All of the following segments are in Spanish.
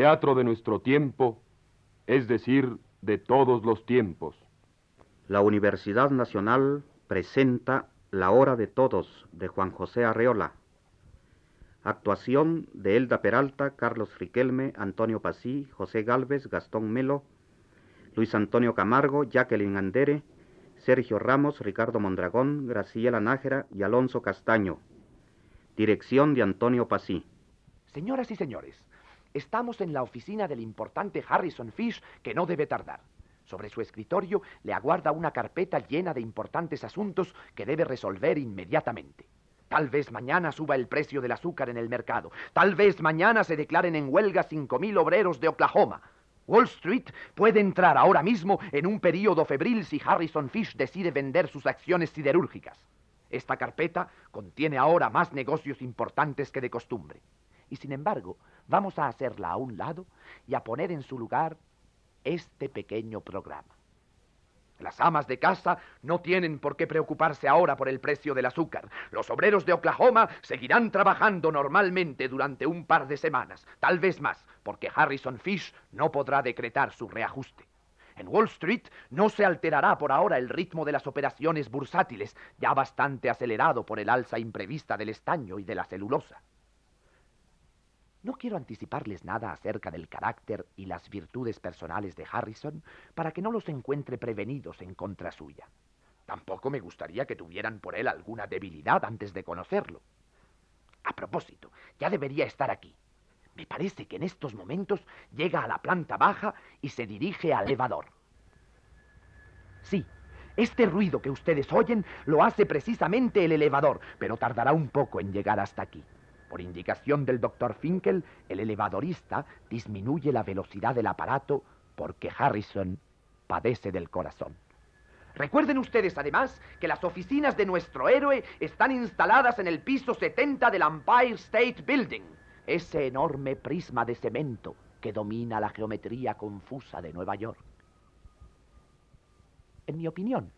teatro de nuestro tiempo, es decir, de todos los tiempos. La Universidad Nacional presenta La Hora de Todos de Juan José Arreola. Actuación de Elda Peralta, Carlos Riquelme, Antonio Pasí, José Galvez, Gastón Melo, Luis Antonio Camargo, Jacqueline Andere, Sergio Ramos, Ricardo Mondragón, Graciela Nájera y Alonso Castaño. Dirección de Antonio Pasí. Señoras y señores, estamos en la oficina del importante Harrison Fish que no debe tardar. Sobre su escritorio le aguarda una carpeta llena de importantes asuntos que debe resolver inmediatamente. Tal vez mañana suba el precio del azúcar en el mercado. Tal vez mañana se declaren en huelga 5.000 obreros de Oklahoma. Wall Street puede entrar ahora mismo en un período febril si Harrison Fish decide vender sus acciones siderúrgicas. Esta carpeta contiene ahora más negocios importantes que de costumbre. Y sin embargo, vamos a hacerla a un lado y a poner en su lugar este pequeño programa. Las amas de casa no tienen por qué preocuparse ahora por el precio del azúcar. Los obreros de Oklahoma seguirán trabajando normalmente durante un par de semanas, tal vez más, porque Harrison Fish no podrá decretar su reajuste. En Wall Street no se alterará por ahora el ritmo de las operaciones bursátiles, ya bastante acelerado por el alza imprevista del estaño y de la celulosa. No quiero anticiparles nada acerca del carácter y las virtudes personales de Harrison para que no los encuentre prevenidos en contra suya. Tampoco me gustaría que tuvieran por él alguna debilidad antes de conocerlo. A propósito, ya debería estar aquí. Me parece que en estos momentos llega a la planta baja y se dirige al elevador. Sí, este ruido que ustedes oyen lo hace precisamente el elevador, pero tardará un poco en llegar hasta aquí. Por indicación del doctor Finkel, el elevadorista disminuye la velocidad del aparato porque Harrison padece del corazón. Recuerden ustedes además que las oficinas de nuestro héroe están instaladas en el piso 70 del Empire State Building, ese enorme prisma de cemento que domina la geometría confusa de Nueva York. En mi opinión,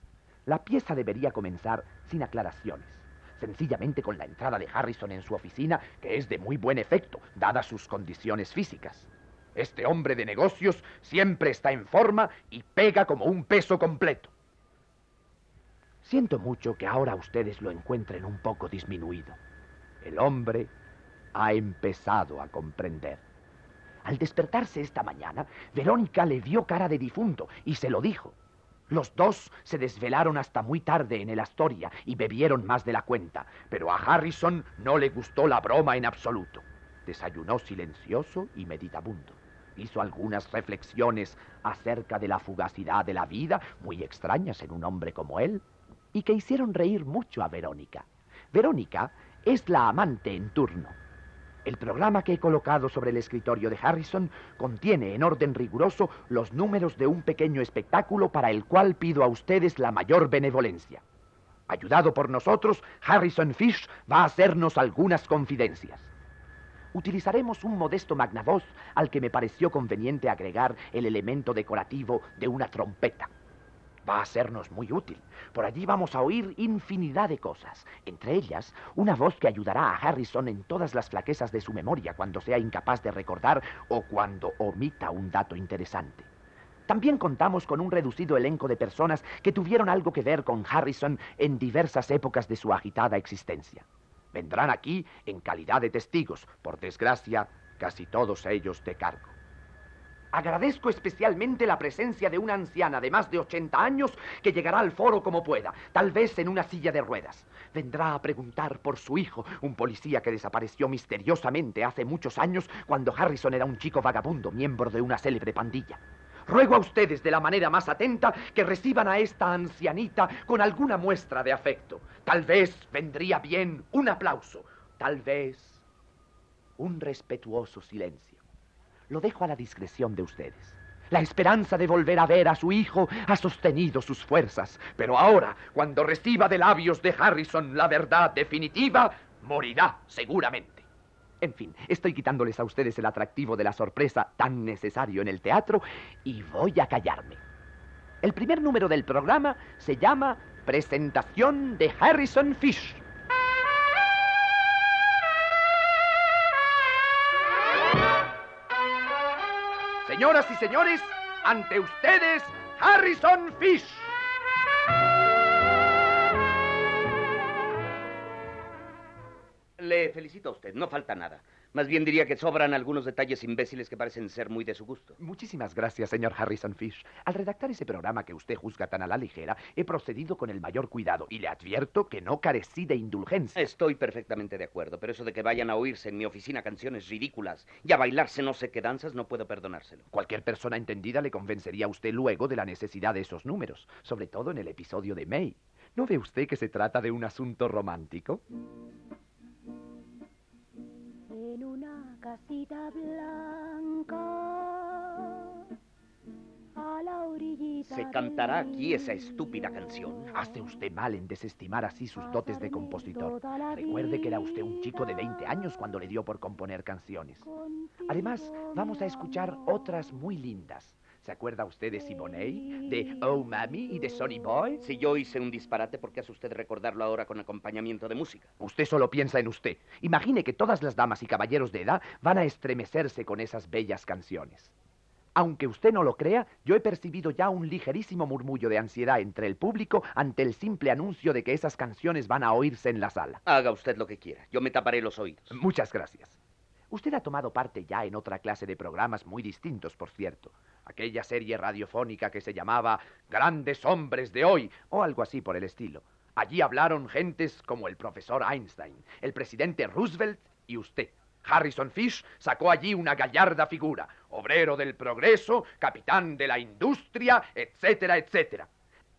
la pieza debería comenzar sin aclaraciones sencillamente con la entrada de Harrison en su oficina, que es de muy buen efecto, dadas sus condiciones físicas. Este hombre de negocios siempre está en forma y pega como un peso completo. Siento mucho que ahora ustedes lo encuentren un poco disminuido. El hombre ha empezado a comprender. Al despertarse esta mañana, Verónica le vio cara de difunto y se lo dijo. Los dos se desvelaron hasta muy tarde en el Astoria y bebieron más de la cuenta, pero a Harrison no le gustó la broma en absoluto. Desayunó silencioso y meditabundo. Hizo algunas reflexiones acerca de la fugacidad de la vida, muy extrañas en un hombre como él, y que hicieron reír mucho a Verónica. Verónica es la amante en turno. El programa que he colocado sobre el escritorio de Harrison contiene en orden riguroso los números de un pequeño espectáculo para el cual pido a ustedes la mayor benevolencia. Ayudado por nosotros, Harrison Fish va a hacernos algunas confidencias. Utilizaremos un modesto magnavoz al que me pareció conveniente agregar el elemento decorativo de una trompeta va a sernos muy útil. Por allí vamos a oír infinidad de cosas, entre ellas una voz que ayudará a Harrison en todas las flaquezas de su memoria cuando sea incapaz de recordar o cuando omita un dato interesante. También contamos con un reducido elenco de personas que tuvieron algo que ver con Harrison en diversas épocas de su agitada existencia. Vendrán aquí en calidad de testigos, por desgracia, casi todos ellos de cargo. Agradezco especialmente la presencia de una anciana de más de 80 años que llegará al foro como pueda, tal vez en una silla de ruedas. Vendrá a preguntar por su hijo, un policía que desapareció misteriosamente hace muchos años cuando Harrison era un chico vagabundo, miembro de una célebre pandilla. Ruego a ustedes de la manera más atenta que reciban a esta ancianita con alguna muestra de afecto. Tal vez vendría bien un aplauso, tal vez un respetuoso silencio. Lo dejo a la discreción de ustedes. La esperanza de volver a ver a su hijo ha sostenido sus fuerzas, pero ahora, cuando reciba de labios de Harrison la verdad definitiva, morirá seguramente. En fin, estoy quitándoles a ustedes el atractivo de la sorpresa tan necesario en el teatro y voy a callarme. El primer número del programa se llama Presentación de Harrison Fish. Señoras y señores, ante ustedes, Harrison Fish. Le felicito a usted, no falta nada. Más bien diría que sobran algunos detalles imbéciles que parecen ser muy de su gusto. Muchísimas gracias, señor Harrison Fish. Al redactar ese programa que usted juzga tan a la ligera, he procedido con el mayor cuidado y le advierto que no carecí de indulgencia. Estoy perfectamente de acuerdo, pero eso de que vayan a oírse en mi oficina canciones ridículas y a bailarse no sé qué danzas, no puedo perdonárselo. Cualquier persona entendida le convencería a usted luego de la necesidad de esos números, sobre todo en el episodio de May. ¿No ve usted que se trata de un asunto romántico? Casita blanca a la orillita ¿Se cantará aquí esa estúpida canción? Hace usted mal en desestimar así sus dotes de compositor. Recuerde que era usted un chico de 20 años cuando le dio por componer canciones. Además, vamos a escuchar otras muy lindas. ¿Se acuerda usted de Simonet, de Oh Mami y de Sonny Boy? Si yo hice un disparate, ¿por qué hace usted recordarlo ahora con acompañamiento de música? Usted solo piensa en usted. Imagine que todas las damas y caballeros de edad van a estremecerse con esas bellas canciones. Aunque usted no lo crea, yo he percibido ya un ligerísimo murmullo de ansiedad entre el público ante el simple anuncio de que esas canciones van a oírse en la sala. Haga usted lo que quiera. Yo me taparé los oídos. Muchas gracias. Usted ha tomado parte ya en otra clase de programas muy distintos, por cierto aquella serie radiofónica que se llamaba Grandes Hombres de Hoy, o algo así por el estilo. Allí hablaron gentes como el profesor Einstein, el presidente Roosevelt y usted. Harrison Fish sacó allí una gallarda figura, obrero del progreso, capitán de la industria, etcétera, etcétera.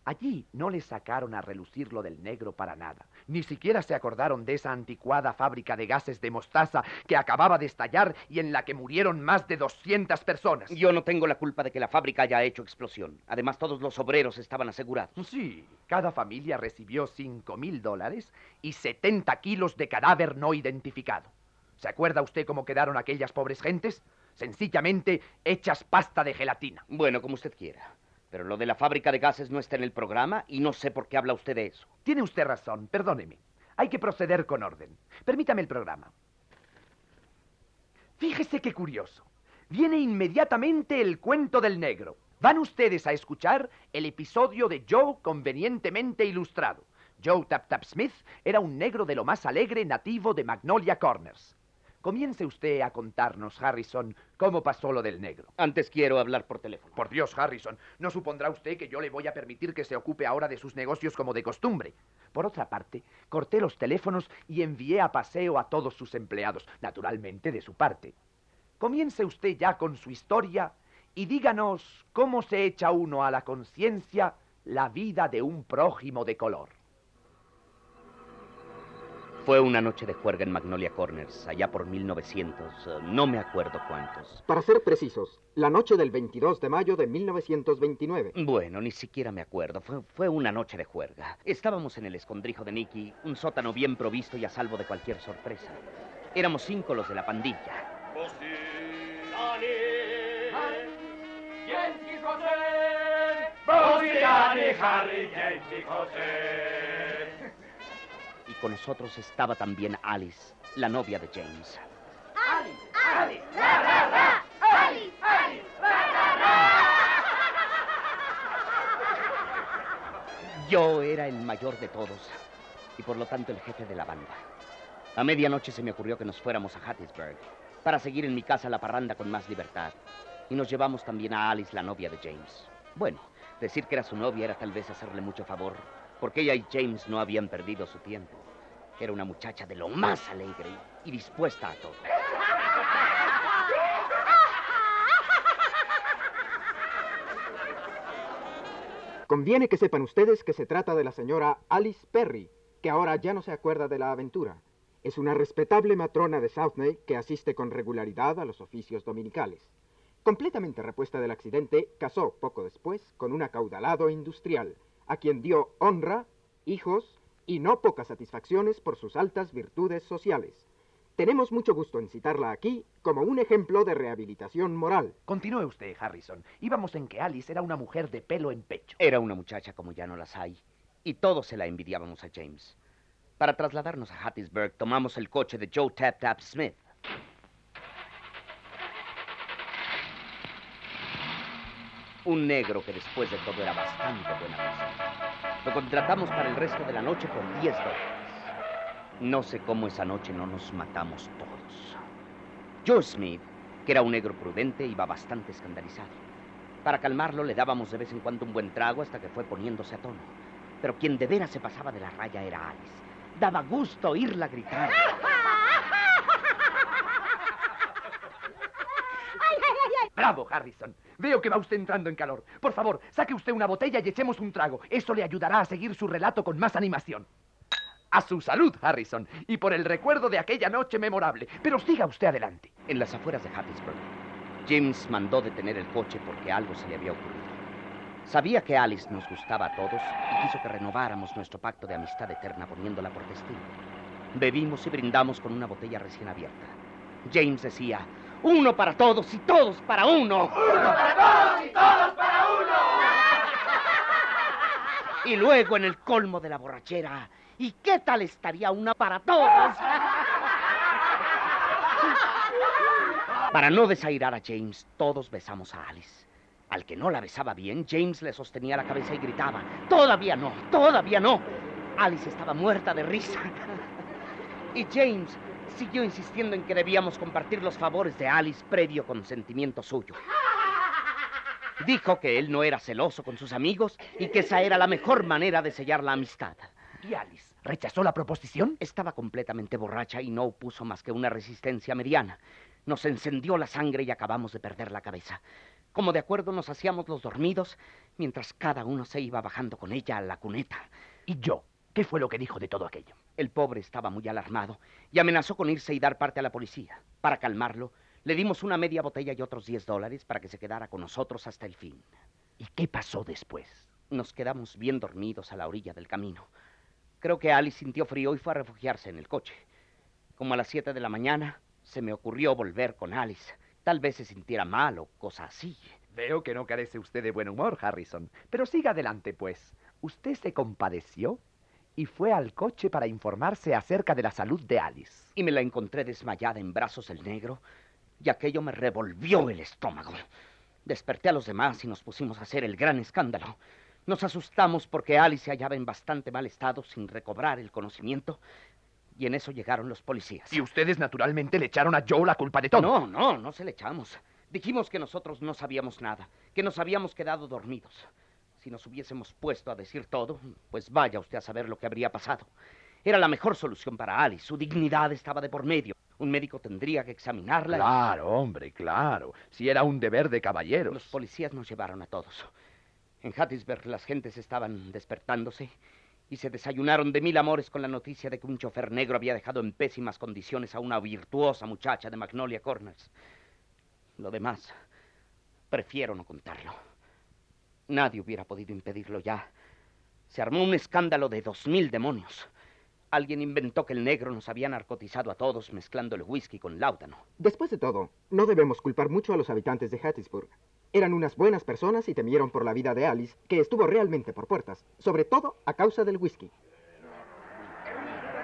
Allí no le sacaron a relucir lo del negro para nada. Ni siquiera se acordaron de esa anticuada fábrica de gases de mostaza que acababa de estallar y en la que murieron más de 200 personas. Yo no tengo la culpa de que la fábrica haya hecho explosión. Además, todos los obreros estaban asegurados. Sí, cada familia recibió 5 mil dólares y 70 kilos de cadáver no identificado. ¿Se acuerda usted cómo quedaron aquellas pobres gentes? Sencillamente hechas pasta de gelatina. Bueno, como usted quiera. Pero lo de la fábrica de gases no está en el programa y no sé por qué habla usted de eso. Tiene usted razón, perdóneme. Hay que proceder con orden. Permítame el programa. Fíjese qué curioso. Viene inmediatamente el cuento del negro. Van ustedes a escuchar el episodio de Joe convenientemente ilustrado. Joe Tap Tap Smith era un negro de lo más alegre nativo de Magnolia Corners. Comience usted a contarnos, Harrison, cómo pasó lo del negro. Antes quiero hablar por teléfono. Por Dios, Harrison, no supondrá usted que yo le voy a permitir que se ocupe ahora de sus negocios como de costumbre. Por otra parte, corté los teléfonos y envié a paseo a todos sus empleados, naturalmente de su parte. Comience usted ya con su historia y díganos cómo se echa uno a la conciencia la vida de un prójimo de color. Fue una noche de juerga en Magnolia Corners, allá por 1900, eh, no me acuerdo cuántos. Para ser precisos, la noche del 22 de mayo de 1929. Bueno, ni siquiera me acuerdo. Fue, fue una noche de juerga. Estábamos en el escondrijo de Nicky, un sótano bien provisto y a salvo de cualquier sorpresa. Éramos cinco los de la pandilla. Con nosotros estaba también Alice, la novia de James. Yo era el mayor de todos y por lo tanto el jefe de la banda. A medianoche se me ocurrió que nos fuéramos a Hattiesburg para seguir en mi casa la parranda con más libertad. Y nos llevamos también a Alice, la novia de James. Bueno, decir que era su novia era tal vez hacerle mucho favor, porque ella y James no habían perdido su tiempo. Era una muchacha de lo más alegre y dispuesta a todo. Conviene que sepan ustedes que se trata de la señora Alice Perry, que ahora ya no se acuerda de la aventura. Es una respetable matrona de Southney que asiste con regularidad a los oficios dominicales. Completamente repuesta del accidente, casó poco después con un acaudalado industrial, a quien dio honra, hijos y no pocas satisfacciones por sus altas virtudes sociales. Tenemos mucho gusto en citarla aquí como un ejemplo de rehabilitación moral. Continúe usted, Harrison. Íbamos en que Alice era una mujer de pelo en pecho. Era una muchacha como ya no las hay. Y todos se la envidiábamos a James. Para trasladarnos a Hattiesburg tomamos el coche de Joe Tap Tap Smith. Un negro que después de todo era bastante buena persona. Lo contratamos para el resto de la noche por 10 dólares. No sé cómo esa noche no nos matamos todos. Joe Smith, que era un negro prudente, iba bastante escandalizado. Para calmarlo le dábamos de vez en cuando un buen trago hasta que fue poniéndose a tono. Pero quien de veras se pasaba de la raya era Alice. Daba gusto oírla gritar. Bravo, Harrison. Veo que va usted entrando en calor. Por favor, saque usted una botella y echemos un trago. Eso le ayudará a seguir su relato con más animación. A su salud, Harrison, y por el recuerdo de aquella noche memorable. Pero siga usted adelante. En las afueras de Hattiesburg, James mandó detener el coche porque algo se le había ocurrido. Sabía que Alice nos gustaba a todos y quiso que renováramos nuestro pacto de amistad eterna poniéndola por testigo. Bebimos y brindamos con una botella recién abierta. James decía, uno para todos y todos para uno. Uno para todos y todos para uno. Y luego en el colmo de la borrachera, ¿y qué tal estaría una para todos? Para no desairar a James, todos besamos a Alice. Al que no la besaba bien, James le sostenía la cabeza y gritaba, todavía no, todavía no. Alice estaba muerta de risa. Y James siguió insistiendo en que debíamos compartir los favores de Alice previo consentimiento suyo. Dijo que él no era celoso con sus amigos y que esa era la mejor manera de sellar la amistad. ¿Y Alice rechazó la proposición? Estaba completamente borracha y no opuso más que una resistencia mediana. Nos encendió la sangre y acabamos de perder la cabeza. Como de acuerdo nos hacíamos los dormidos, mientras cada uno se iba bajando con ella a la cuneta. ¿Y yo? ¿Qué fue lo que dijo de todo aquello? El pobre estaba muy alarmado y amenazó con irse y dar parte a la policía. Para calmarlo, le dimos una media botella y otros 10 dólares para que se quedara con nosotros hasta el fin. ¿Y qué pasó después? Nos quedamos bien dormidos a la orilla del camino. Creo que Alice sintió frío y fue a refugiarse en el coche. Como a las 7 de la mañana, se me ocurrió volver con Alice. Tal vez se sintiera mal o cosa así. Veo que no carece usted de buen humor, Harrison. Pero siga adelante, pues. ¿Usted se compadeció? Y fue al coche para informarse acerca de la salud de Alice. Y me la encontré desmayada en brazos del negro, y aquello me revolvió el estómago. Desperté a los demás y nos pusimos a hacer el gran escándalo. Nos asustamos porque Alice se hallaba en bastante mal estado sin recobrar el conocimiento, y en eso llegaron los policías. Y ustedes naturalmente le echaron a Joe la culpa de todo. No, no, no se le echamos. Dijimos que nosotros no sabíamos nada, que nos habíamos quedado dormidos. Si nos hubiésemos puesto a decir todo, pues vaya usted a saber lo que habría pasado. Era la mejor solución para Alice. Su dignidad estaba de por medio. Un médico tendría que examinarla. y- Claro, hombre, claro. Si era un deber de caballeros. Los policías nos llevaron a todos. En Hattiesburg las gentes estaban despertándose y se desayunaron de mil amores con la noticia de que un chofer negro había dejado en pésimas condiciones a una virtuosa muchacha de Magnolia Corners. Lo demás, prefiero no contarlo. Nadie hubiera podido impedirlo ya. Se armó un escándalo de dos mil demonios. Alguien inventó que el negro nos había narcotizado a todos mezclando el whisky con láudano. Después de todo, no debemos culpar mucho a los habitantes de Hattiesburg. Eran unas buenas personas y temieron por la vida de Alice, que estuvo realmente por puertas, sobre todo a causa del whisky.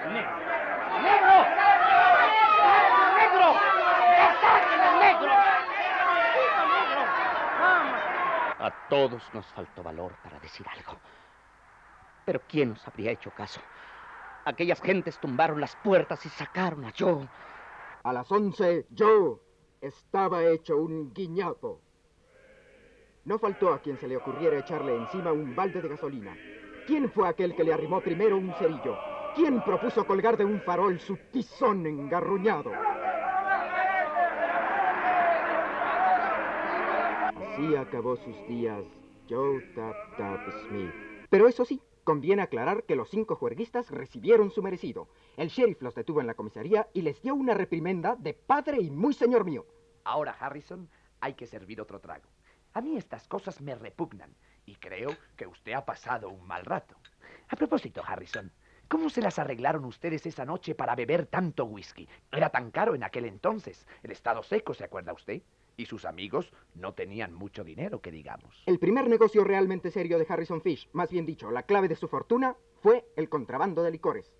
¡Negro! ¡Negro! ¡Saquen al negro! ¡Viva negro! ¡Vamos! Todos nos faltó valor para decir algo. Pero ¿quién nos habría hecho caso? Aquellas gentes tumbaron las puertas y sacaron a Joe. A las once, Joe estaba hecho un guiñapo. No faltó a quien se le ocurriera echarle encima un balde de gasolina. ¿Quién fue aquel que le arrimó primero un cerillo? ¿Quién propuso colgar de un farol su tizón engarruñado? Así acabó sus días Joe Tap Tap Smith. Pero eso sí, conviene aclarar que los cinco juerguistas recibieron su merecido. El sheriff los detuvo en la comisaría y les dio una reprimenda de padre y muy señor mío. Ahora, Harrison, hay que servir otro trago. A mí estas cosas me repugnan y creo que usted ha pasado un mal rato. A propósito, Harrison, ¿cómo se las arreglaron ustedes esa noche para beber tanto whisky? Era tan caro en aquel entonces. El estado seco, ¿se acuerda usted? Y sus amigos no tenían mucho dinero, que digamos. El primer negocio realmente serio de Harrison Fish, más bien dicho, la clave de su fortuna, fue el contrabando de licores.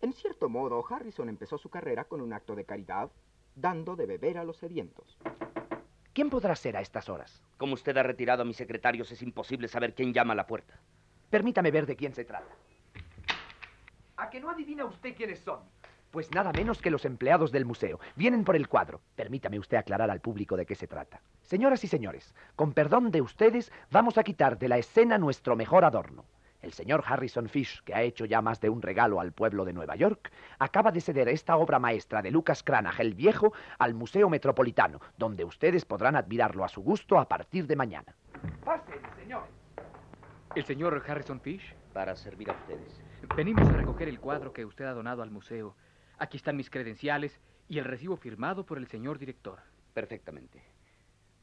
En cierto modo, Harrison empezó su carrera con un acto de caridad, dando de beber a los sedientos. ¿Quién podrá ser a estas horas? Como usted ha retirado a mis secretarios, es imposible saber quién llama a la puerta. Permítame ver de quién se trata. ¿A que no adivina usted quiénes son? Pues nada menos que los empleados del museo. Vienen por el cuadro. Permítame usted aclarar al público de qué se trata. Señoras y señores, con perdón de ustedes, vamos a quitar de la escena nuestro mejor adorno. El señor Harrison Fish, que ha hecho ya más de un regalo al pueblo de Nueva York, acaba de ceder esta obra maestra de Lucas Cranach el Viejo al Museo Metropolitano, donde ustedes podrán admirarlo a su gusto a partir de mañana. Pasen, señores. ¿El señor Harrison Fish? Para servir a ustedes. Venimos a recoger el cuadro que usted ha donado al museo. Aquí están mis credenciales y el recibo firmado por el señor director. Perfectamente.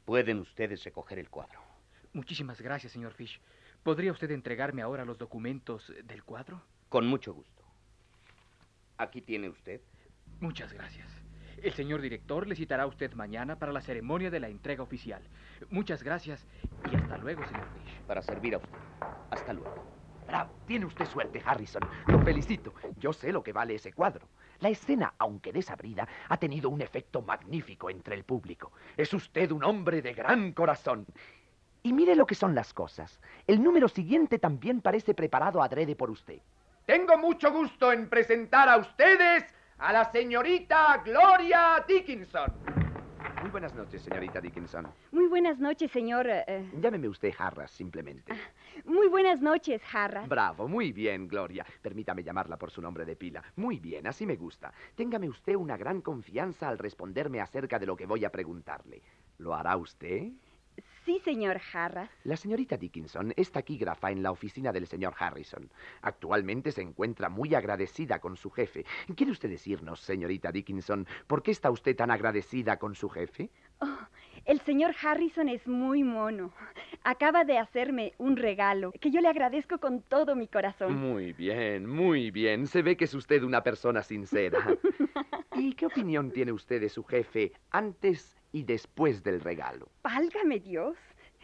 Pueden ustedes recoger el cuadro. Muchísimas gracias, señor Fish. ¿Podría usted entregarme ahora los documentos del cuadro? Con mucho gusto. Aquí tiene usted. Muchas gracias. El señor director le citará a usted mañana para la ceremonia de la entrega oficial. Muchas gracias y hasta luego, señor Fish. Para servir a usted. Hasta luego. Bravo, tiene usted suerte, Harrison. Lo felicito. Yo sé lo que vale ese cuadro. La escena, aunque desabrida, ha tenido un efecto magnífico entre el público. Es usted un hombre de gran corazón. Y mire lo que son las cosas. El número siguiente también parece preparado adrede por usted. Tengo mucho gusto en presentar a ustedes a la señorita Gloria Dickinson. Buenas noches, señorita Dickinson. Muy buenas noches, señor. eh, Llámeme usted Harras, simplemente. muy buenas noches, Harras. Bravo, muy bien, Gloria. Permítame llamarla por su nombre de pila. Muy bien, así me gusta. Téngame usted una gran confianza al responderme acerca de lo que voy a preguntarle. ¿Lo hará usted? Sí, señor Harras. La señorita Dickinson es taquígrafa en la oficina del señor Harrison. Actualmente se encuentra muy agradecida con su jefe. ¿Quiere usted decirnos, señorita Dickinson, por qué está usted tan agradecida con su jefe? Oh, el señor Harrison es muy mono. Acaba de hacerme un regalo que yo le agradezco con todo mi corazón. Muy bien, muy bien. Se ve que es usted una persona sincera. ¿Y qué opinión tiene usted de su jefe antes y después del regalo? Válgame Dios.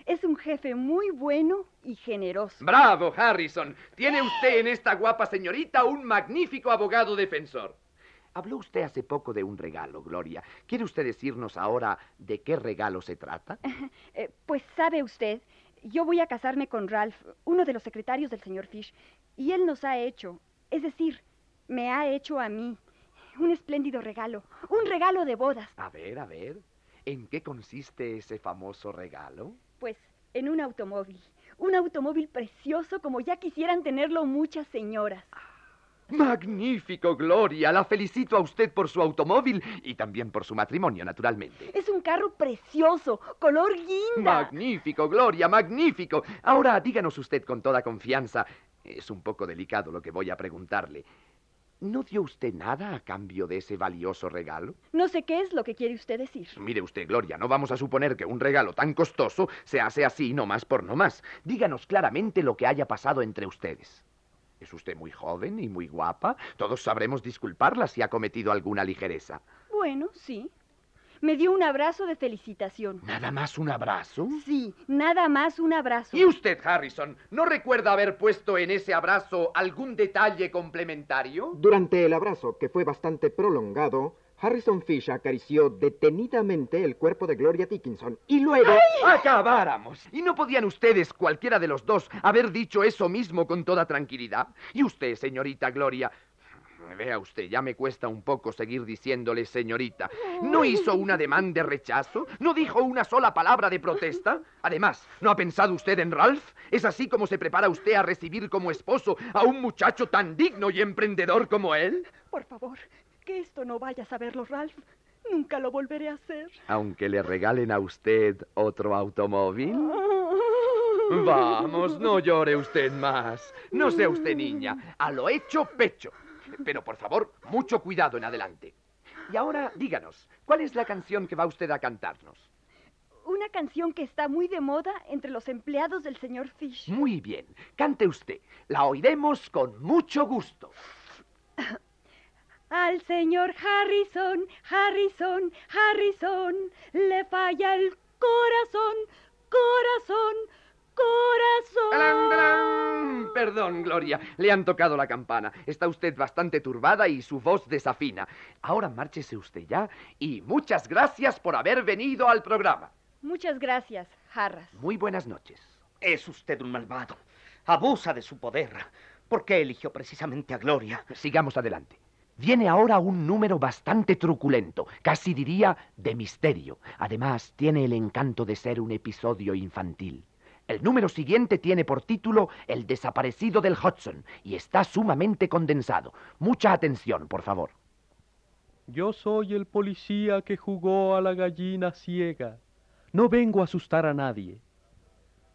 Es un jefe muy bueno y generoso. Bravo, Harrison. Tiene usted en esta guapa señorita un magnífico abogado defensor. Habló usted hace poco de un regalo, Gloria. ¿Quiere usted decirnos ahora de qué regalo se trata? Eh, pues sabe usted, yo voy a casarme con Ralph, uno de los secretarios del señor Fish, y él nos ha hecho, es decir, me ha hecho a mí, un espléndido regalo, un regalo de bodas. A ver, a ver. ¿En qué consiste ese famoso regalo? Pues en un automóvil, un automóvil precioso como ya quisieran tenerlo muchas señoras. Magnífico, Gloria. La felicito a usted por su automóvil y también por su matrimonio, naturalmente. Es un carro precioso, color guinda. Magnífico, Gloria, magnífico. Ahora díganos usted con toda confianza. Es un poco delicado lo que voy a preguntarle. ¿No dio usted nada a cambio de ese valioso regalo? No sé qué es lo que quiere usted decir. Mire usted, Gloria, no vamos a suponer que un regalo tan costoso se hace así, no más por no más. Díganos claramente lo que haya pasado entre ustedes. Es usted muy joven y muy guapa. Todos sabremos disculparla si ha cometido alguna ligereza. Bueno, sí. Me dio un abrazo de felicitación. ¿Nada más un abrazo? Sí, nada más un abrazo. ¿Y usted, Harrison, no recuerda haber puesto en ese abrazo algún detalle complementario? Durante el abrazo, que fue bastante prolongado, Harrison Fish acarició detenidamente el cuerpo de Gloria Dickinson y luego... ¡Acabáramos! ¿Y no podían ustedes, cualquiera de los dos, haber dicho eso mismo con toda tranquilidad? Y usted, señorita Gloria... Vea usted, ya me cuesta un poco seguir diciéndole señorita. ¿No hizo un ademán de rechazo? ¿No dijo una sola palabra de protesta? Además, ¿no ha pensado usted en Ralph? ¿Es así como se prepara usted a recibir como esposo a un muchacho tan digno y emprendedor como él? Por favor, que esto no vaya a saberlo, Ralph. Nunca lo volveré a hacer. Aunque le regalen a usted otro automóvil. Vamos, no llore usted más. No sea usted niña. A lo hecho, pecho. Pero por favor, mucho cuidado en adelante. Y ahora, díganos, ¿cuál es la canción que va usted a cantarnos? Una canción que está muy de moda entre los empleados del señor Fish. Muy bien, cante usted. La oiremos con mucho gusto. Al señor Harrison, Harrison, Harrison, le falla el corazón, corazón, corazón. Perdón, Gloria, le han tocado la campana. Está usted bastante turbada y su voz desafina. Ahora márchese usted ya y muchas gracias por haber venido al programa. Muchas gracias, Jarras. Muy buenas noches. Es usted un malvado. Abusa de su poder. ¿Por qué eligió precisamente a Gloria? Sigamos adelante. Viene ahora un número bastante truculento, casi diría de misterio. Además, tiene el encanto de ser un episodio infantil. El número siguiente tiene por título El desaparecido del Hudson y está sumamente condensado. Mucha atención, por favor. Yo soy el policía que jugó a la gallina ciega. No vengo a asustar a nadie.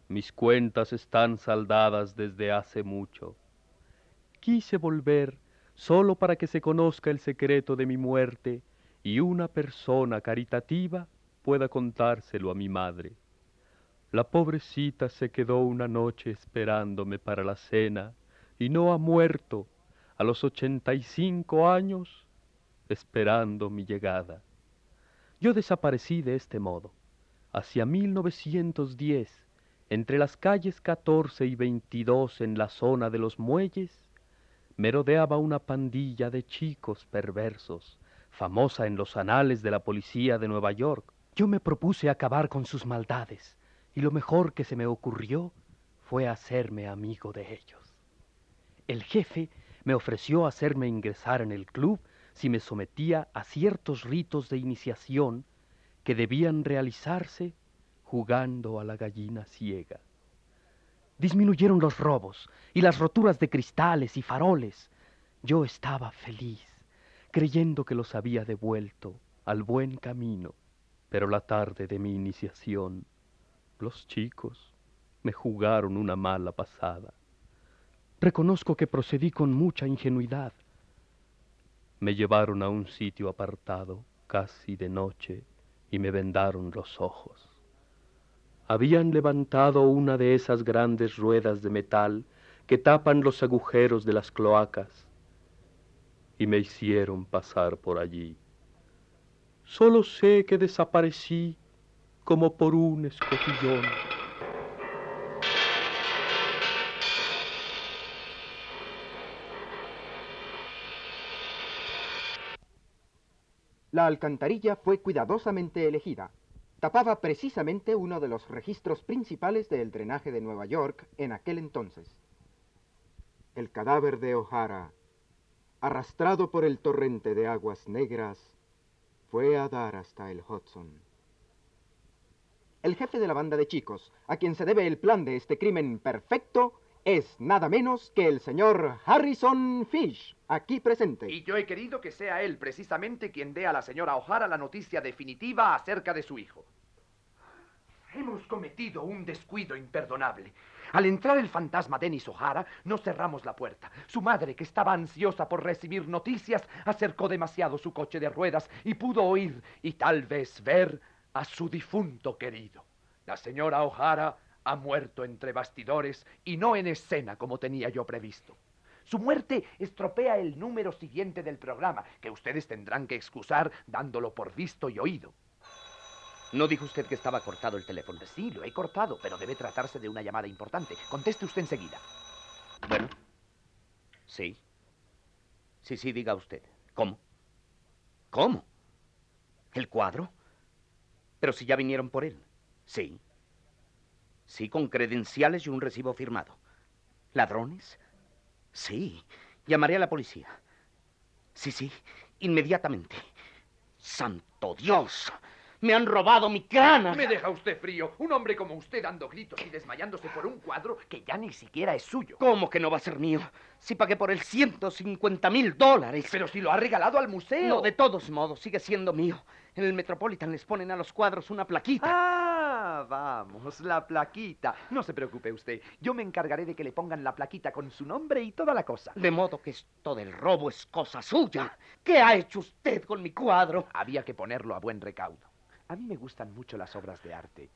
Mis cuentas están saldadas desde hace mucho. Quise volver solo para que se conozca el secreto de mi muerte y una persona caritativa pueda contárselo a mi madre. La pobrecita se quedó una noche esperándome para la cena y no ha muerto a los ochenta y cinco años esperando mi llegada. Yo desaparecí de este modo. Hacia 1910, entre las calles 14 y 22 en la zona de los muelles, merodeaba una pandilla de chicos perversos, famosa en los anales de la policía de Nueva York. Yo me propuse acabar con sus maldades, y lo mejor que se me ocurrió fue hacerme amigo de ellos. El jefe me ofreció hacerme ingresar en el club si me sometía a ciertos ritos de iniciación que debían realizarse jugando a la gallina ciega. Disminuyeron los robos y las roturas de cristales y faroles. Yo estaba feliz, creyendo que los había devuelto al buen camino. Pero la tarde de mi iniciación, los chicos me jugaron una mala pasada. Reconozco que procedí con mucha ingenuidad. Me llevaron a un sitio apartado, casi de noche, y me vendaron los ojos habían levantado una de esas grandes ruedas de metal que tapan los agujeros de las cloacas y me hicieron pasar por allí. Solo sé que desaparecí como por un escotillón. La alcantarilla fue cuidadosamente elegida tapaba precisamente uno de los registros principales del drenaje de Nueva York en aquel entonces. El cadáver de O'Hara, arrastrado por el torrente de aguas negras, fue a dar hasta el Hudson. El jefe de la banda de chicos, a quien se debe el plan de este crimen perfecto, es nada menos que el señor Harrison Fish, aquí presente. Y yo he querido que sea él precisamente quien dé a la señora O'Hara la noticia definitiva acerca de su hijo. Hemos cometido un descuido imperdonable. Al entrar el fantasma Dennis O'Hara, no cerramos la puerta. Su madre, que estaba ansiosa por recibir noticias, acercó demasiado su coche de ruedas y pudo oír y tal vez ver a su difunto querido. La señora O'Hara ha muerto entre bastidores y no en escena como tenía yo previsto. Su muerte estropea el número siguiente del programa, que ustedes tendrán que excusar dándolo por visto y oído. ¿No dijo usted que estaba cortado el teléfono? Sí, lo he cortado, pero debe tratarse de una llamada importante. Conteste usted enseguida. Bueno. Sí. Sí, sí, diga usted. ¿Cómo? ¿Cómo? ¿El cuadro? Pero si ya vinieron por él. Sí. Sí, con credenciales y un recibo firmado. ¿Ladrones? Sí. Llamaré a la policía. Sí, sí, inmediatamente. ¡Santo Dios! Me han robado mi crana. Me deja usted frío. Un hombre como usted dando gritos y desmayándose por un cuadro que ya ni siquiera es suyo. ¿Cómo que no va a ser mío? Si pagué por él 150 mil dólares. Pero si lo ha regalado al museo. No, de todos modos, sigue siendo mío. En el Metropolitan les ponen a los cuadros una plaquita. Ah, vamos, la plaquita. No se preocupe usted. Yo me encargaré de que le pongan la plaquita con su nombre y toda la cosa. De modo que esto del robo es cosa suya. ¿Qué ha hecho usted con mi cuadro? Había que ponerlo a buen recaudo. A mí me gustan mucho las obras de arte.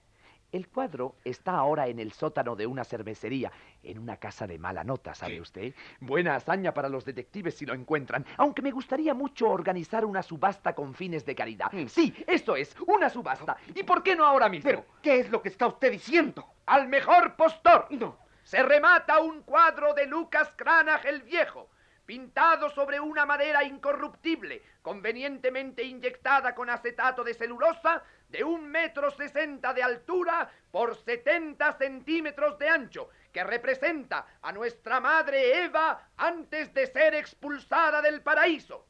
El cuadro está ahora en el sótano de una cervecería, en una casa de mala nota, ¿sabe usted? Buena hazaña para los detectives si lo encuentran, aunque me gustaría mucho organizar una subasta con fines de caridad. Mm. Sí, esto es, una subasta. ¿Y por qué no ahora mismo? Pero, ¿qué es lo que está usted diciendo? ¡Al mejor postor! No. Se remata un cuadro de Lucas Cranach el Viejo, pintado sobre una madera incorruptible, convenientemente inyectada con acetato de celulosa, de un metro sesenta de altura por setenta centímetros de ancho, que representa a nuestra madre Eva antes de ser expulsada del paraíso.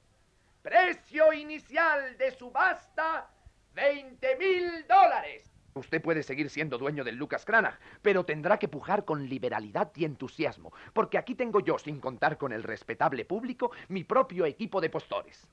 Precio inicial de subasta, 20 mil dólares. Usted puede seguir siendo dueño del Lucas Cranach, pero tendrá que pujar con liberalidad y entusiasmo, porque aquí tengo yo, sin contar con el respetable público, mi propio equipo de postores.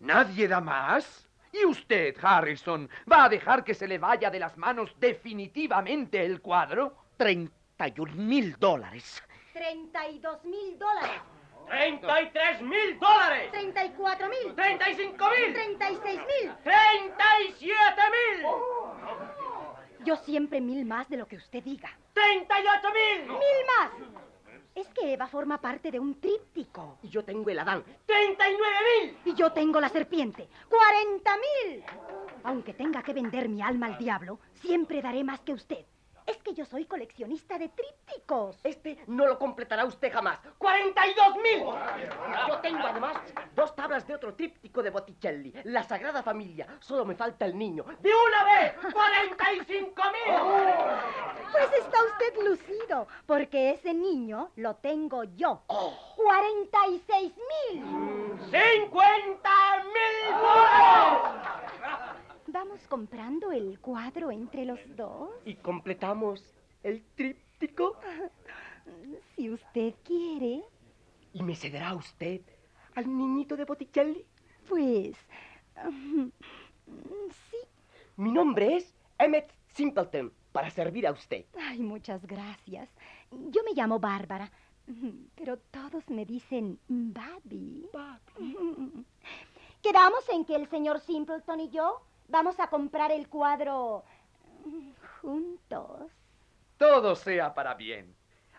¿Nadie da más? ¿Y usted, Harrison, va a dejar que se le vaya de las manos definitivamente el cuadro? 31 mil dólares. 32 mil dólares. 33 mil dólares. 34 mil. 35 mil. 36 mil. 37 mil. Yo siempre mil más de lo que usted diga. 38 mil. Mil más. Es que Eva forma parte de un tríptico. Y yo tengo el Adán. 39 mil. Y yo tengo la serpiente. 40 mil. Aunque tenga que vender mi alma al diablo, siempre daré más que usted. Es que yo soy coleccionista de trípticos. Este no lo completará usted jamás. ¡42 mil! Yo tengo además dos tablas de otro tríptico de Botticelli. La Sagrada Familia. Solo me falta el niño. ¡De una vez! ¡45 mil! Pues está usted lucido, porque ese niño lo tengo yo. ¡46 mil! ¡50 mil dólares! ¿Vamos comprando el cuadro entre los dos? ¿Y completamos el tríptico? Si usted quiere. ¿Y me cederá usted al niñito de Botticelli? Pues... um, sí. Mi nombre es Emmett Simpleton, para servir a usted. Ay, muchas gracias. Yo me llamo Bárbara, pero todos me dicen Babi. Quedamos en que el señor Simpleton y yo vamos a comprar el cuadro juntos. Todo sea para bien.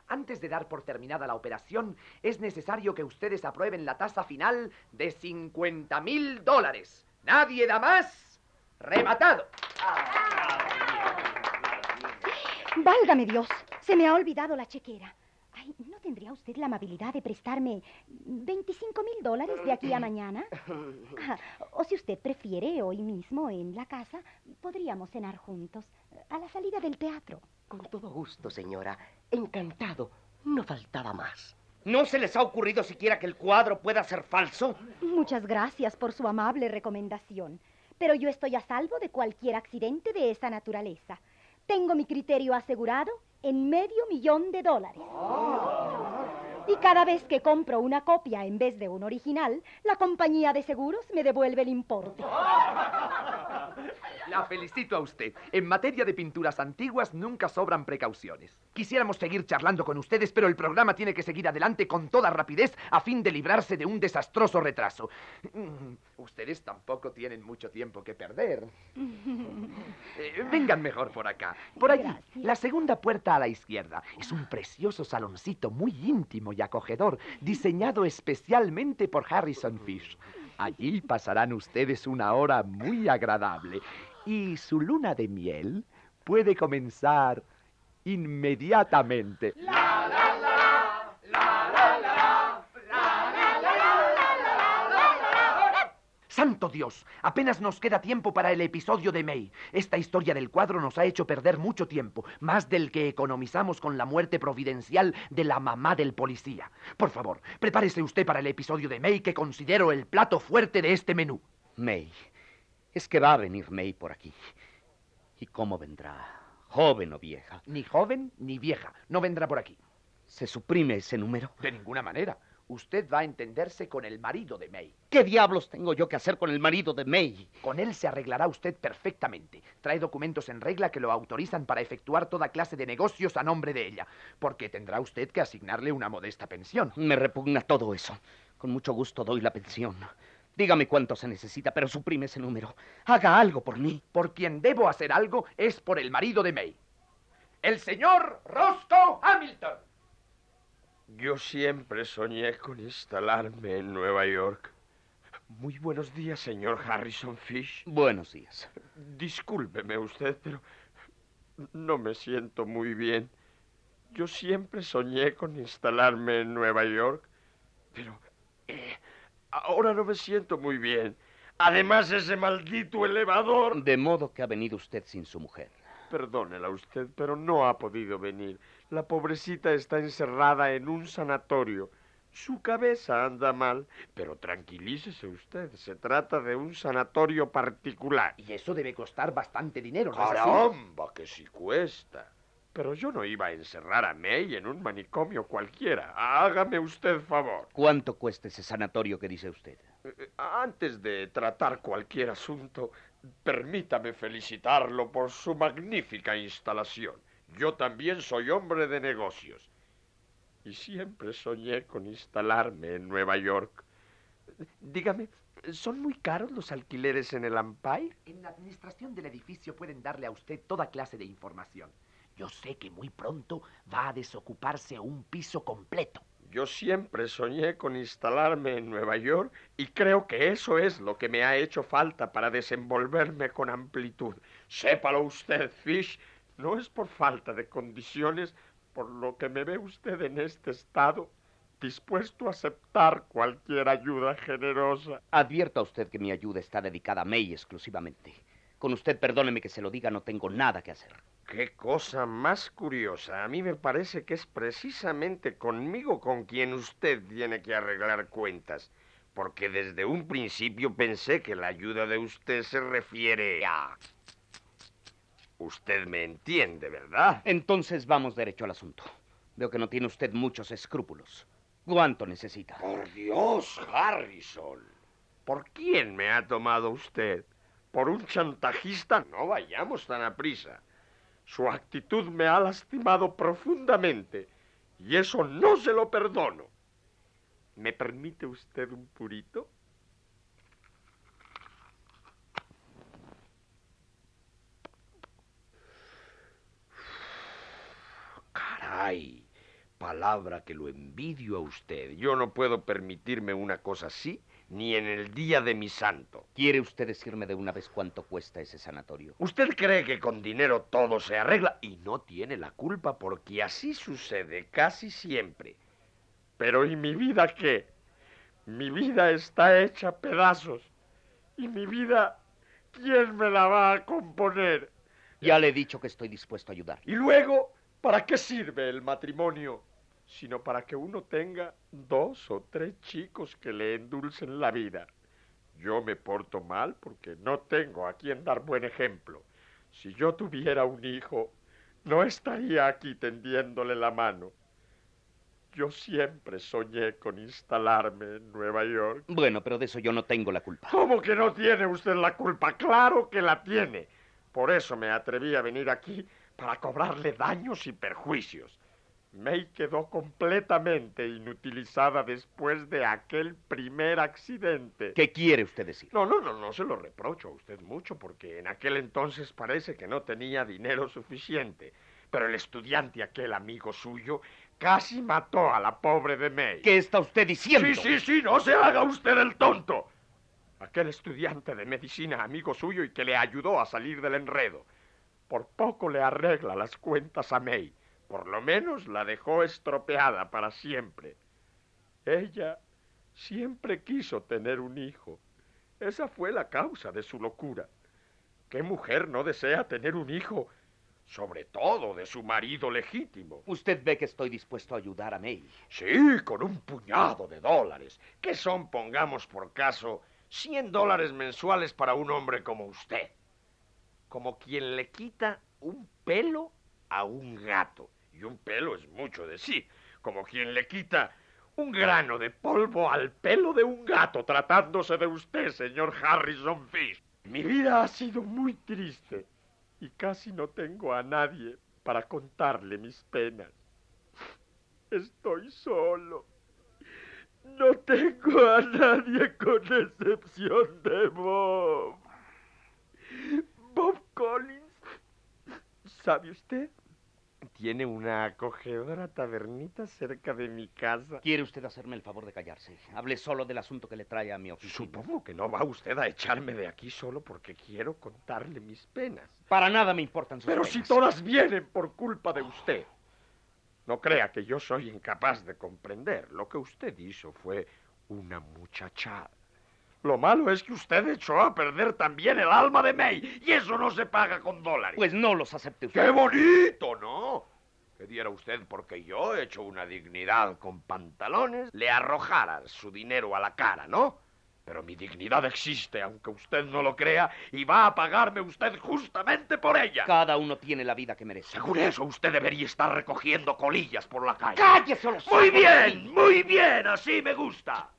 Antes de dar por terminada la operación, es necesario que ustedes aprueben la tasa final de 50 mil dólares. Nadie da más. Rematado. Válgame Dios, se me ha olvidado la chequera. Ay, ¿no tendría usted la amabilidad de prestarme 25 mil dólares de aquí a mañana? Ah, o si usted prefiere, hoy mismo en la casa, podríamos cenar juntos a la salida del teatro. Con todo gusto, señora. Encantado. No faltaba más. ¿No se les ha ocurrido siquiera que el cuadro pueda ser falso? Muchas gracias por su amable recomendación. Pero yo estoy a salvo de cualquier accidente de esa naturaleza. Tengo mi criterio asegurado en medio millón de dólares. Y cada vez que compro una copia en vez de un original, la compañía de seguros me devuelve el importe. La felicito a usted. En materia de pinturas antiguas nunca sobran precauciones. Quisiéramos seguir charlando con ustedes, pero el programa tiene que seguir adelante con toda rapidez a fin de librarse de un desastroso retraso. Mm, Ustedes tampoco tienen mucho tiempo que perder. Eh, vengan mejor por acá. Por allí, la segunda puerta a la izquierda. Es un precioso saloncito muy íntimo y acogedor, diseñado especialmente por Harrison Fish. Allí pasarán ustedes una hora muy agradable y su luna de miel puede comenzar inmediatamente. ¡Santo Dios! Apenas nos queda tiempo para el episodio de May. Esta historia del cuadro nos ha hecho perder mucho tiempo, más del que economizamos con la muerte providencial de la mamá del policía. Por favor, prepárese usted para el episodio de May que considero el plato fuerte de este menú. May. Es que va a venir May por aquí. ¿Y cómo vendrá? ¿Joven o vieja? Ni joven ni vieja. No vendrá por aquí. ¿Se suprime ese número? De ninguna manera. Usted va a entenderse con el marido de May. ¿Qué diablos tengo yo que hacer con el marido de May? Con él se arreglará usted perfectamente. Trae documentos en regla que lo autorizan para efectuar toda clase de negocios a nombre de ella, porque tendrá usted que asignarle una modesta pensión. Me repugna todo eso. Con mucho gusto doy la pensión. Dígame cuánto se necesita, pero suprime ese número. Haga algo por mí. Por quien debo hacer algo es por el marido de May. El señor Roscoe Hamilton. Yo siempre soñé con instalarme en Nueva York. Muy buenos días, señor Harrison Fish. Buenos días. Discúlpeme usted, pero no me siento muy bien. Yo siempre soñé con instalarme en Nueva York, pero eh, ahora no me siento muy bien. Además, ese maldito elevador... De modo que ha venido usted sin su mujer. Perdónela usted, pero no ha podido venir. La pobrecita está encerrada en un sanatorio. Su cabeza anda mal, pero tranquilícese usted, se trata de un sanatorio particular. Y eso debe costar bastante dinero, ¿no? ¡Caramba, que sí cuesta! Pero yo no iba a encerrar a May en un manicomio cualquiera. Hágame usted favor. ¿Cuánto cuesta ese sanatorio que dice usted? Eh, Antes de tratar cualquier asunto, permítame felicitarlo por su magnífica instalación. Yo también soy hombre de negocios. Y siempre soñé con instalarme en Nueva York. Dígame, ¿son muy caros los alquileres en el Empire? En la administración del edificio pueden darle a usted toda clase de información. Yo sé que muy pronto va a desocuparse un piso completo. Yo siempre soñé con instalarme en Nueva York y creo que eso es lo que me ha hecho falta para desenvolverme con amplitud. Sépalo usted, Fish, no es por falta de condiciones por lo que me ve usted en este estado, dispuesto a aceptar cualquier ayuda generosa. Advierta usted que mi ayuda está dedicada a May exclusivamente. Con usted, perdóneme que se lo diga, no tengo nada que hacer. Qué cosa más curiosa. A mí me parece que es precisamente conmigo con quien usted tiene que arreglar cuentas. Porque desde un principio pensé que la ayuda de usted se refiere a... Usted me entiende, ¿verdad? Entonces vamos derecho al asunto. Veo que no tiene usted muchos escrúpulos. ¿Cuánto necesita? Por Dios, Harrison. ¿Por quién me ha tomado usted? ¿Por un chantajista? No vayamos tan a prisa. Su actitud me ha lastimado profundamente y eso no se lo perdono. ¿Me permite usted un purito? Caray, palabra que lo envidio a usted. Yo no puedo permitirme una cosa así ni en el día de mi santo. ¿Quiere usted decirme de una vez cuánto cuesta ese sanatorio? Usted cree que con dinero todo se arregla y no tiene la culpa porque así sucede casi siempre. Pero ¿y mi vida qué? Mi vida está hecha a pedazos. ¿Y mi vida quién me la va a componer? Ya le he dicho que estoy dispuesto a ayudar. Y luego, ¿para qué sirve el matrimonio? Sino para que uno tenga dos o tres chicos que le endulcen la vida. Yo me porto mal porque no tengo a quien dar buen ejemplo. Si yo tuviera un hijo, no estaría aquí tendiéndole la mano. Yo siempre soñé con instalarme en Nueva York. Bueno, pero de eso yo no tengo la culpa. ¿Cómo que no tiene usted la culpa? Claro que la tiene. Por eso me atreví a venir aquí para cobrarle daños y perjuicios. May quedó completamente inutilizada después de aquel primer accidente. ¿Qué quiere usted decir? No, no, no, no se lo reprocho a usted mucho porque en aquel entonces parece que no tenía dinero suficiente. Pero el estudiante, aquel amigo suyo, casi mató a la pobre de May. ¿Qué está usted diciendo? Sí, sí, sí, no se haga usted el tonto. Aquel estudiante de medicina, amigo suyo, y que le ayudó a salir del enredo. Por poco le arregla las cuentas a May. Por lo menos la dejó estropeada para siempre. Ella siempre quiso tener un hijo. Esa fue la causa de su locura. ¿Qué mujer no desea tener un hijo? Sobre todo de su marido legítimo. Usted ve que estoy dispuesto a ayudar a May. Sí, con un puñado de dólares. ¿Qué son, pongamos por caso, 100 dólares mensuales para un hombre como usted? Como quien le quita un pelo a un gato. Y un pelo es mucho decir. Como quien le quita un grano de polvo al pelo de un gato tratándose de usted, señor Harrison Fish. Mi vida ha sido muy triste y casi no tengo a nadie para contarle mis penas. Estoy solo. No tengo a nadie con excepción de Bob. Bob Collins. ¿Sabe usted? Tiene una acogedora tabernita cerca de mi casa. ¿Quiere usted hacerme el favor de callarse? Hable solo del asunto que le trae a mi oficina. Supongo que no va usted a echarme de aquí solo porque quiero contarle mis penas. Para nada me importan sus Pero penas. si todas vienen por culpa de usted. No crea que yo soy incapaz de comprender. Lo que usted hizo fue una muchachada. Lo malo es que usted echó a perder también el alma de May, y eso no se paga con dólares. Pues no los acepte usted. ¡Qué bonito, ¿no? Que diera usted porque yo, hecho una dignidad con pantalones, le arrojara su dinero a la cara, ¿no? Pero mi dignidad existe, aunque usted no lo crea, y va a pagarme usted justamente por ella. Cada uno tiene la vida que merece. Según eso, usted debería estar recogiendo colillas por la calle. ¡Cállese los Muy bien, muy bien, así me gusta.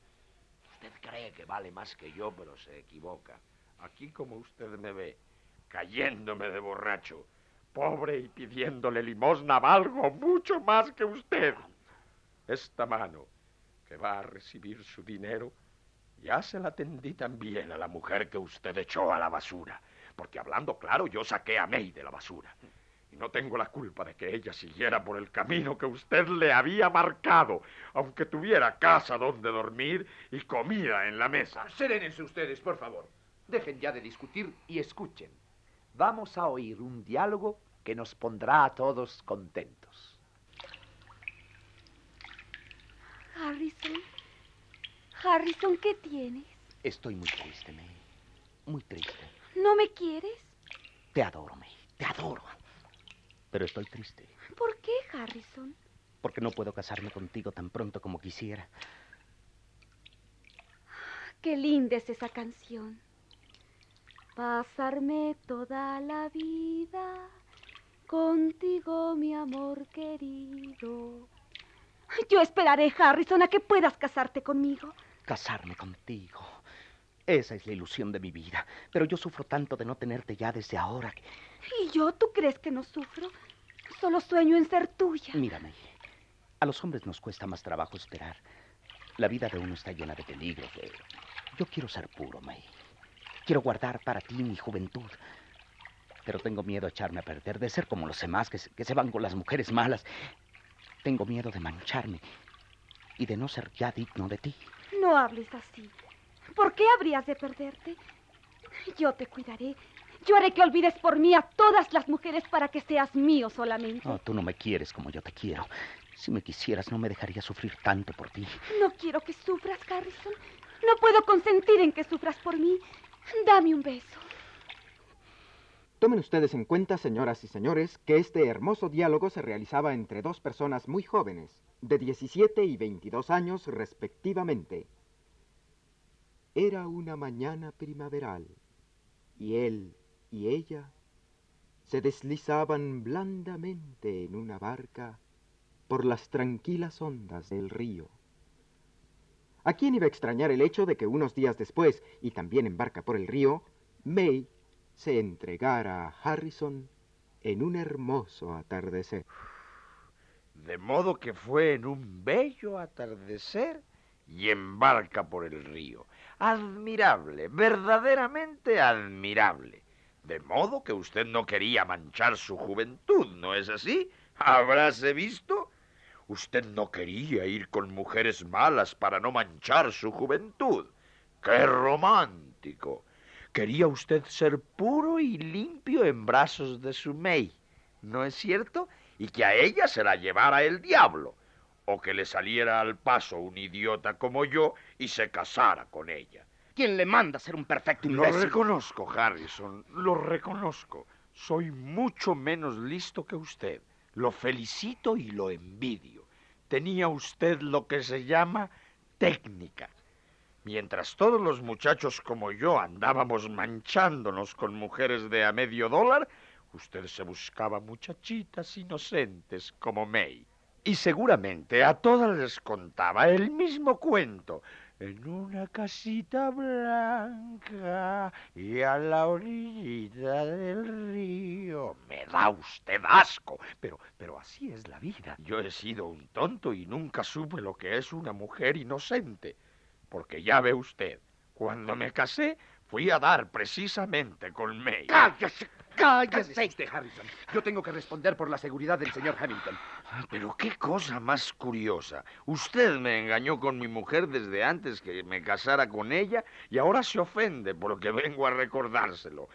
Cree que vale más que yo, pero se equivoca. Aquí como usted me ve, cayéndome de borracho, pobre y pidiéndole limosna, valgo mucho más que usted. Esta mano, que va a recibir su dinero, ya se la tendí también a la mujer que usted echó a la basura. Porque hablando claro, yo saqué a May de la basura. Y no tengo la culpa de que ella siguiera por el camino que usted le había marcado, aunque tuviera casa donde dormir y comida en la mesa. Serénense ustedes, por favor. Dejen ya de discutir y escuchen. Vamos a oír un diálogo que nos pondrá a todos contentos. Harrison. Harrison, ¿qué tienes? Estoy muy triste, May. Muy triste. ¿No me quieres? Te adoro, May. Te adoro. Pero estoy triste. ¿Por qué, Harrison? Porque no puedo casarme contigo tan pronto como quisiera. Qué linda es esa canción. Pasarme toda la vida contigo, mi amor querido. Yo esperaré, Harrison, a que puedas casarte conmigo. Casarme contigo. Esa es la ilusión de mi vida. Pero yo sufro tanto de no tenerte ya desde ahora. que- ¿Y yo? ¿Tú crees que no sufro? Solo sueño en ser tuya. Mírame. A los hombres nos cuesta más trabajo esperar. La vida de uno está llena de peligros. eh. Yo quiero ser puro, May. Quiero guardar para ti mi juventud. Pero tengo miedo a echarme a perder, de ser como los demás que se, que se van con las mujeres malas. Tengo miedo de mancharme y de no ser ya digno de ti. No hables así. ¿Por qué habrías de perderte? Yo te cuidaré. Yo haré que olvides por mí a todas las mujeres para que seas mío solamente. Oh, tú no me quieres como yo te quiero. Si me quisieras, no me dejaría sufrir tanto por ti. No quiero que sufras, Harrison. No puedo consentir en que sufras por mí. Dame un beso. Tomen ustedes en cuenta, señoras y señores, que este hermoso diálogo se realizaba entre dos personas muy jóvenes, de 17 y 22 años respectivamente. Era una mañana primaveral, y él y ella se deslizaban blandamente en una barca por las tranquilas ondas del río. ¿A quién iba a extrañar el hecho de que unos días después, y también en barca por el río, May se entregara a Harrison en un hermoso atardecer? De modo que fue en un bello atardecer y en barca por el río. Admirable, verdaderamente admirable. De modo que usted no quería manchar su juventud, ¿no es así? ¿Habráse visto? Usted no quería ir con mujeres malas para no manchar su juventud. ¡Qué romántico! Quería usted ser puro y limpio en brazos de su May, ¿no es cierto? Y que a ella se la llevara el diablo, o que le saliera al paso un idiota como yo y se casara con ella. ¿Quién le manda a ser un perfecto Lo imbécil? reconozco, Harrison, lo reconozco. Soy mucho menos listo que usted. Lo felicito y lo envidio. Tenía usted lo que se llama técnica. Mientras todos los muchachos como yo andábamos manchándonos con mujeres de a medio dólar, usted se buscaba muchachitas inocentes como May. Y seguramente a todas les contaba el mismo cuento. En una casita blanca y a la orillita del río. Me da usted asco. Pero, pero así es la vida. Yo he sido un tonto y nunca supe lo que es una mujer inocente. Porque ya ve usted, cuando me casé, fui a dar precisamente con May. ¡Cállese! ¡Cállese usted, Harrison! Yo tengo que responder por la seguridad del señor Hamilton. Ah, Pero qué cosa más curiosa. Usted me engañó con mi mujer desde antes que me casara con ella y ahora se ofende porque vengo a recordárselo.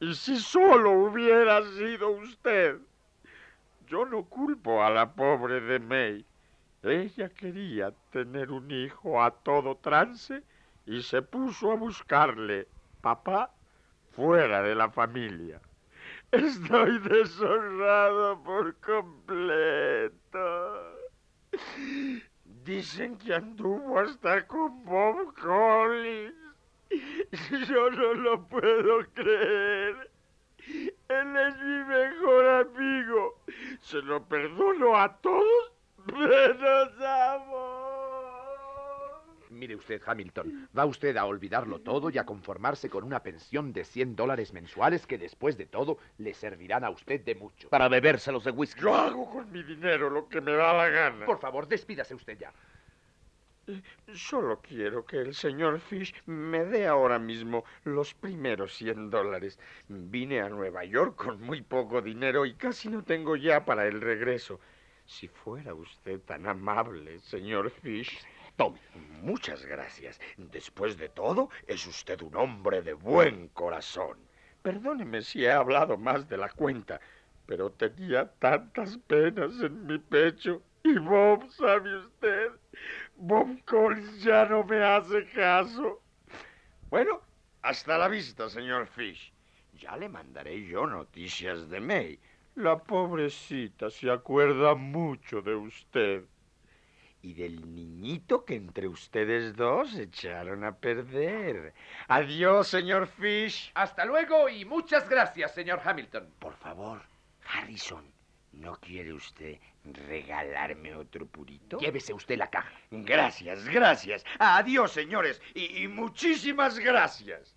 Y si solo hubiera sido usted. Yo no culpo a la pobre de May. Ella quería tener un hijo a todo trance y se puso a buscarle papá fuera de la familia. Estoy deshonrado por completo. Dicen que anduvo hasta con Bob Collins. Yo no lo puedo creer. Él es mi mejor amigo. Se lo perdono a todos, menos a Mire usted, Hamilton, va usted a olvidarlo todo y a conformarse con una pensión de 100 dólares mensuales que después de todo le servirán a usted de mucho. Para bebérselos de whisky. Yo hago con mi dinero lo que me da la gana. Por favor, despídase usted ya. Eh, solo quiero que el señor Fish me dé ahora mismo los primeros 100 dólares. Vine a Nueva York con muy poco dinero y casi no tengo ya para el regreso. Si fuera usted tan amable, señor Fish. Tome. Muchas gracias. Después de todo, es usted un hombre de buen corazón. Perdóneme si he hablado más de la cuenta, pero tenía tantas penas en mi pecho. Y Bob, ¿sabe usted? Bob Collins ya no me hace caso. Bueno, hasta la vista, señor Fish. Ya le mandaré yo noticias de May. La pobrecita se acuerda mucho de usted y del niñito que entre ustedes dos echaron a perder. Adiós, señor Fish. Hasta luego y muchas gracias, señor Hamilton. Por favor, Harrison, ¿no quiere usted regalarme otro purito? Llévese usted la caja. Gracias, gracias. Adiós, señores, y, y muchísimas gracias.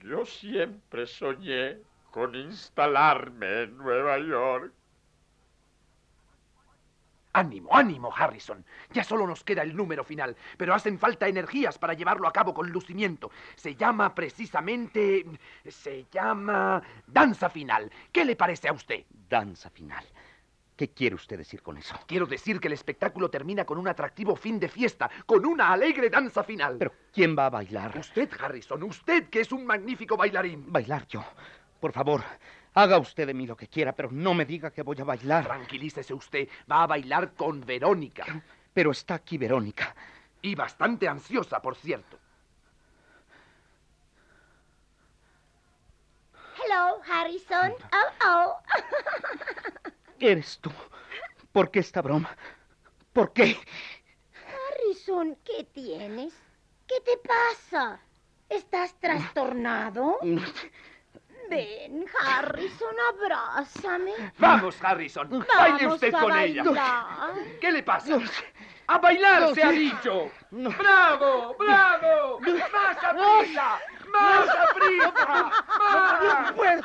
Yo siempre soñé con instalarme en Nueva York. Ánimo, ánimo, Harrison. Ya solo nos queda el número final, pero hacen falta energías para llevarlo a cabo con lucimiento. Se llama precisamente... se llama... Danza final. ¿Qué le parece a usted? Danza final. ¿Qué quiere usted decir con eso? Quiero decir que el espectáculo termina con un atractivo fin de fiesta, con una alegre danza final. Pero, ¿quién va a bailar? Usted, Harrison, usted que es un magnífico bailarín. Bailar yo. Por favor, Haga usted de mí lo que quiera, pero no me diga que voy a bailar. Tranquilícese usted. Va a bailar con Verónica. Pero está aquí Verónica. Y bastante ansiosa, por cierto. Hello, Harrison. Oh, oh. ¿Eres tú? ¿Por qué esta broma? ¿Por qué? Harrison, ¿qué tienes? ¿Qué te pasa? ¿Estás trastornado? Ven, Harrison, abrázame. Vamos, Harrison. Baile usted con ella. ¿Qué le pasa? ¡A bailar, se ha dicho! ¡Bravo! ¡Bravo! ¡Más prisa! ¡Más prisa! ¡Más! ¡No puedo!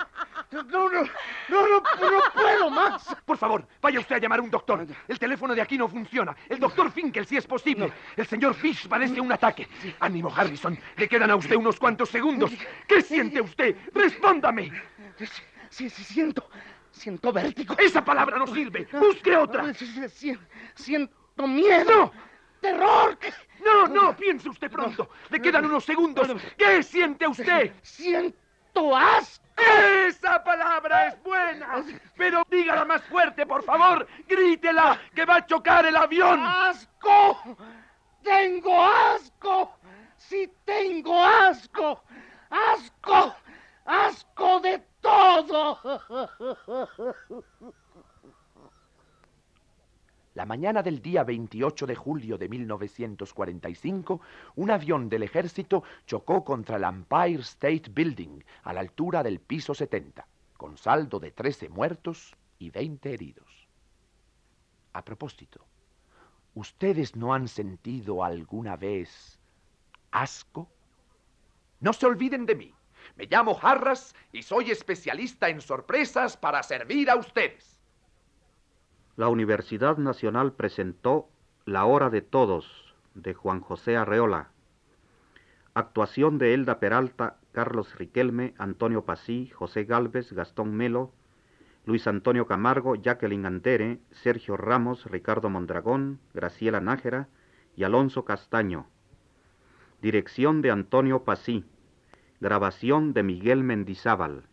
No, no, no, no, no puedo más. Por favor, vaya usted a llamar a un doctor. El teléfono de aquí no funciona. El doctor Finkel, si es posible. El señor Fish padece un ataque. Ánimo, Harrison. Le quedan a usted unos cuantos segundos. ¿Qué siente usted? Respóndame. Sí, sí, siento. Siento vértigo. Esa palabra no sirve. Busque otra. Siento miedo. ¡Terror! No, no, piense usted pronto. Le quedan unos segundos. ¿Qué siente usted? Siento asco. ¡Esa palabra es buena! Pero dígala más fuerte, por favor. Grítela, que va a chocar el avión. ¡Asco! ¡Tengo asco! ¡Sí tengo asco! ¡Asco! ¡Asco de todo! La mañana del día 28 de julio de 1945, un avión del ejército chocó contra el Empire State Building a la altura del piso 70, con saldo de 13 muertos y 20 heridos. A propósito, ¿ustedes no han sentido alguna vez asco? No se olviden de mí. Me llamo Harras y soy especialista en sorpresas para servir a ustedes la Universidad Nacional presentó La Hora de Todos, de Juan José Arreola. Actuación de Elda Peralta, Carlos Riquelme, Antonio Pasí, José Galvez, Gastón Melo, Luis Antonio Camargo, Jacqueline Andere, Sergio Ramos, Ricardo Mondragón, Graciela Nájera y Alonso Castaño. Dirección de Antonio Pasí. Grabación de Miguel Mendizábal.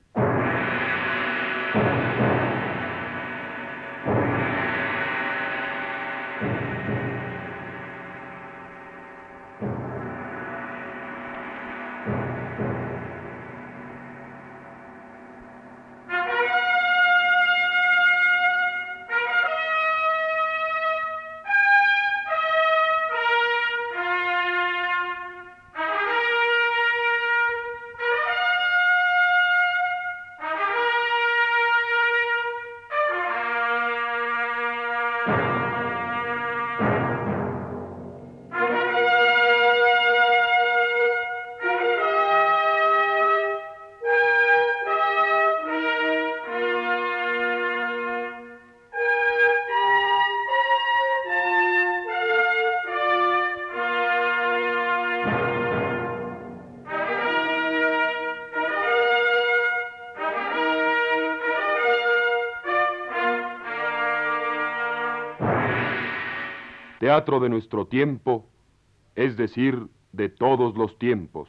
Teatro de nuestro tiempo, es decir, de todos los tiempos.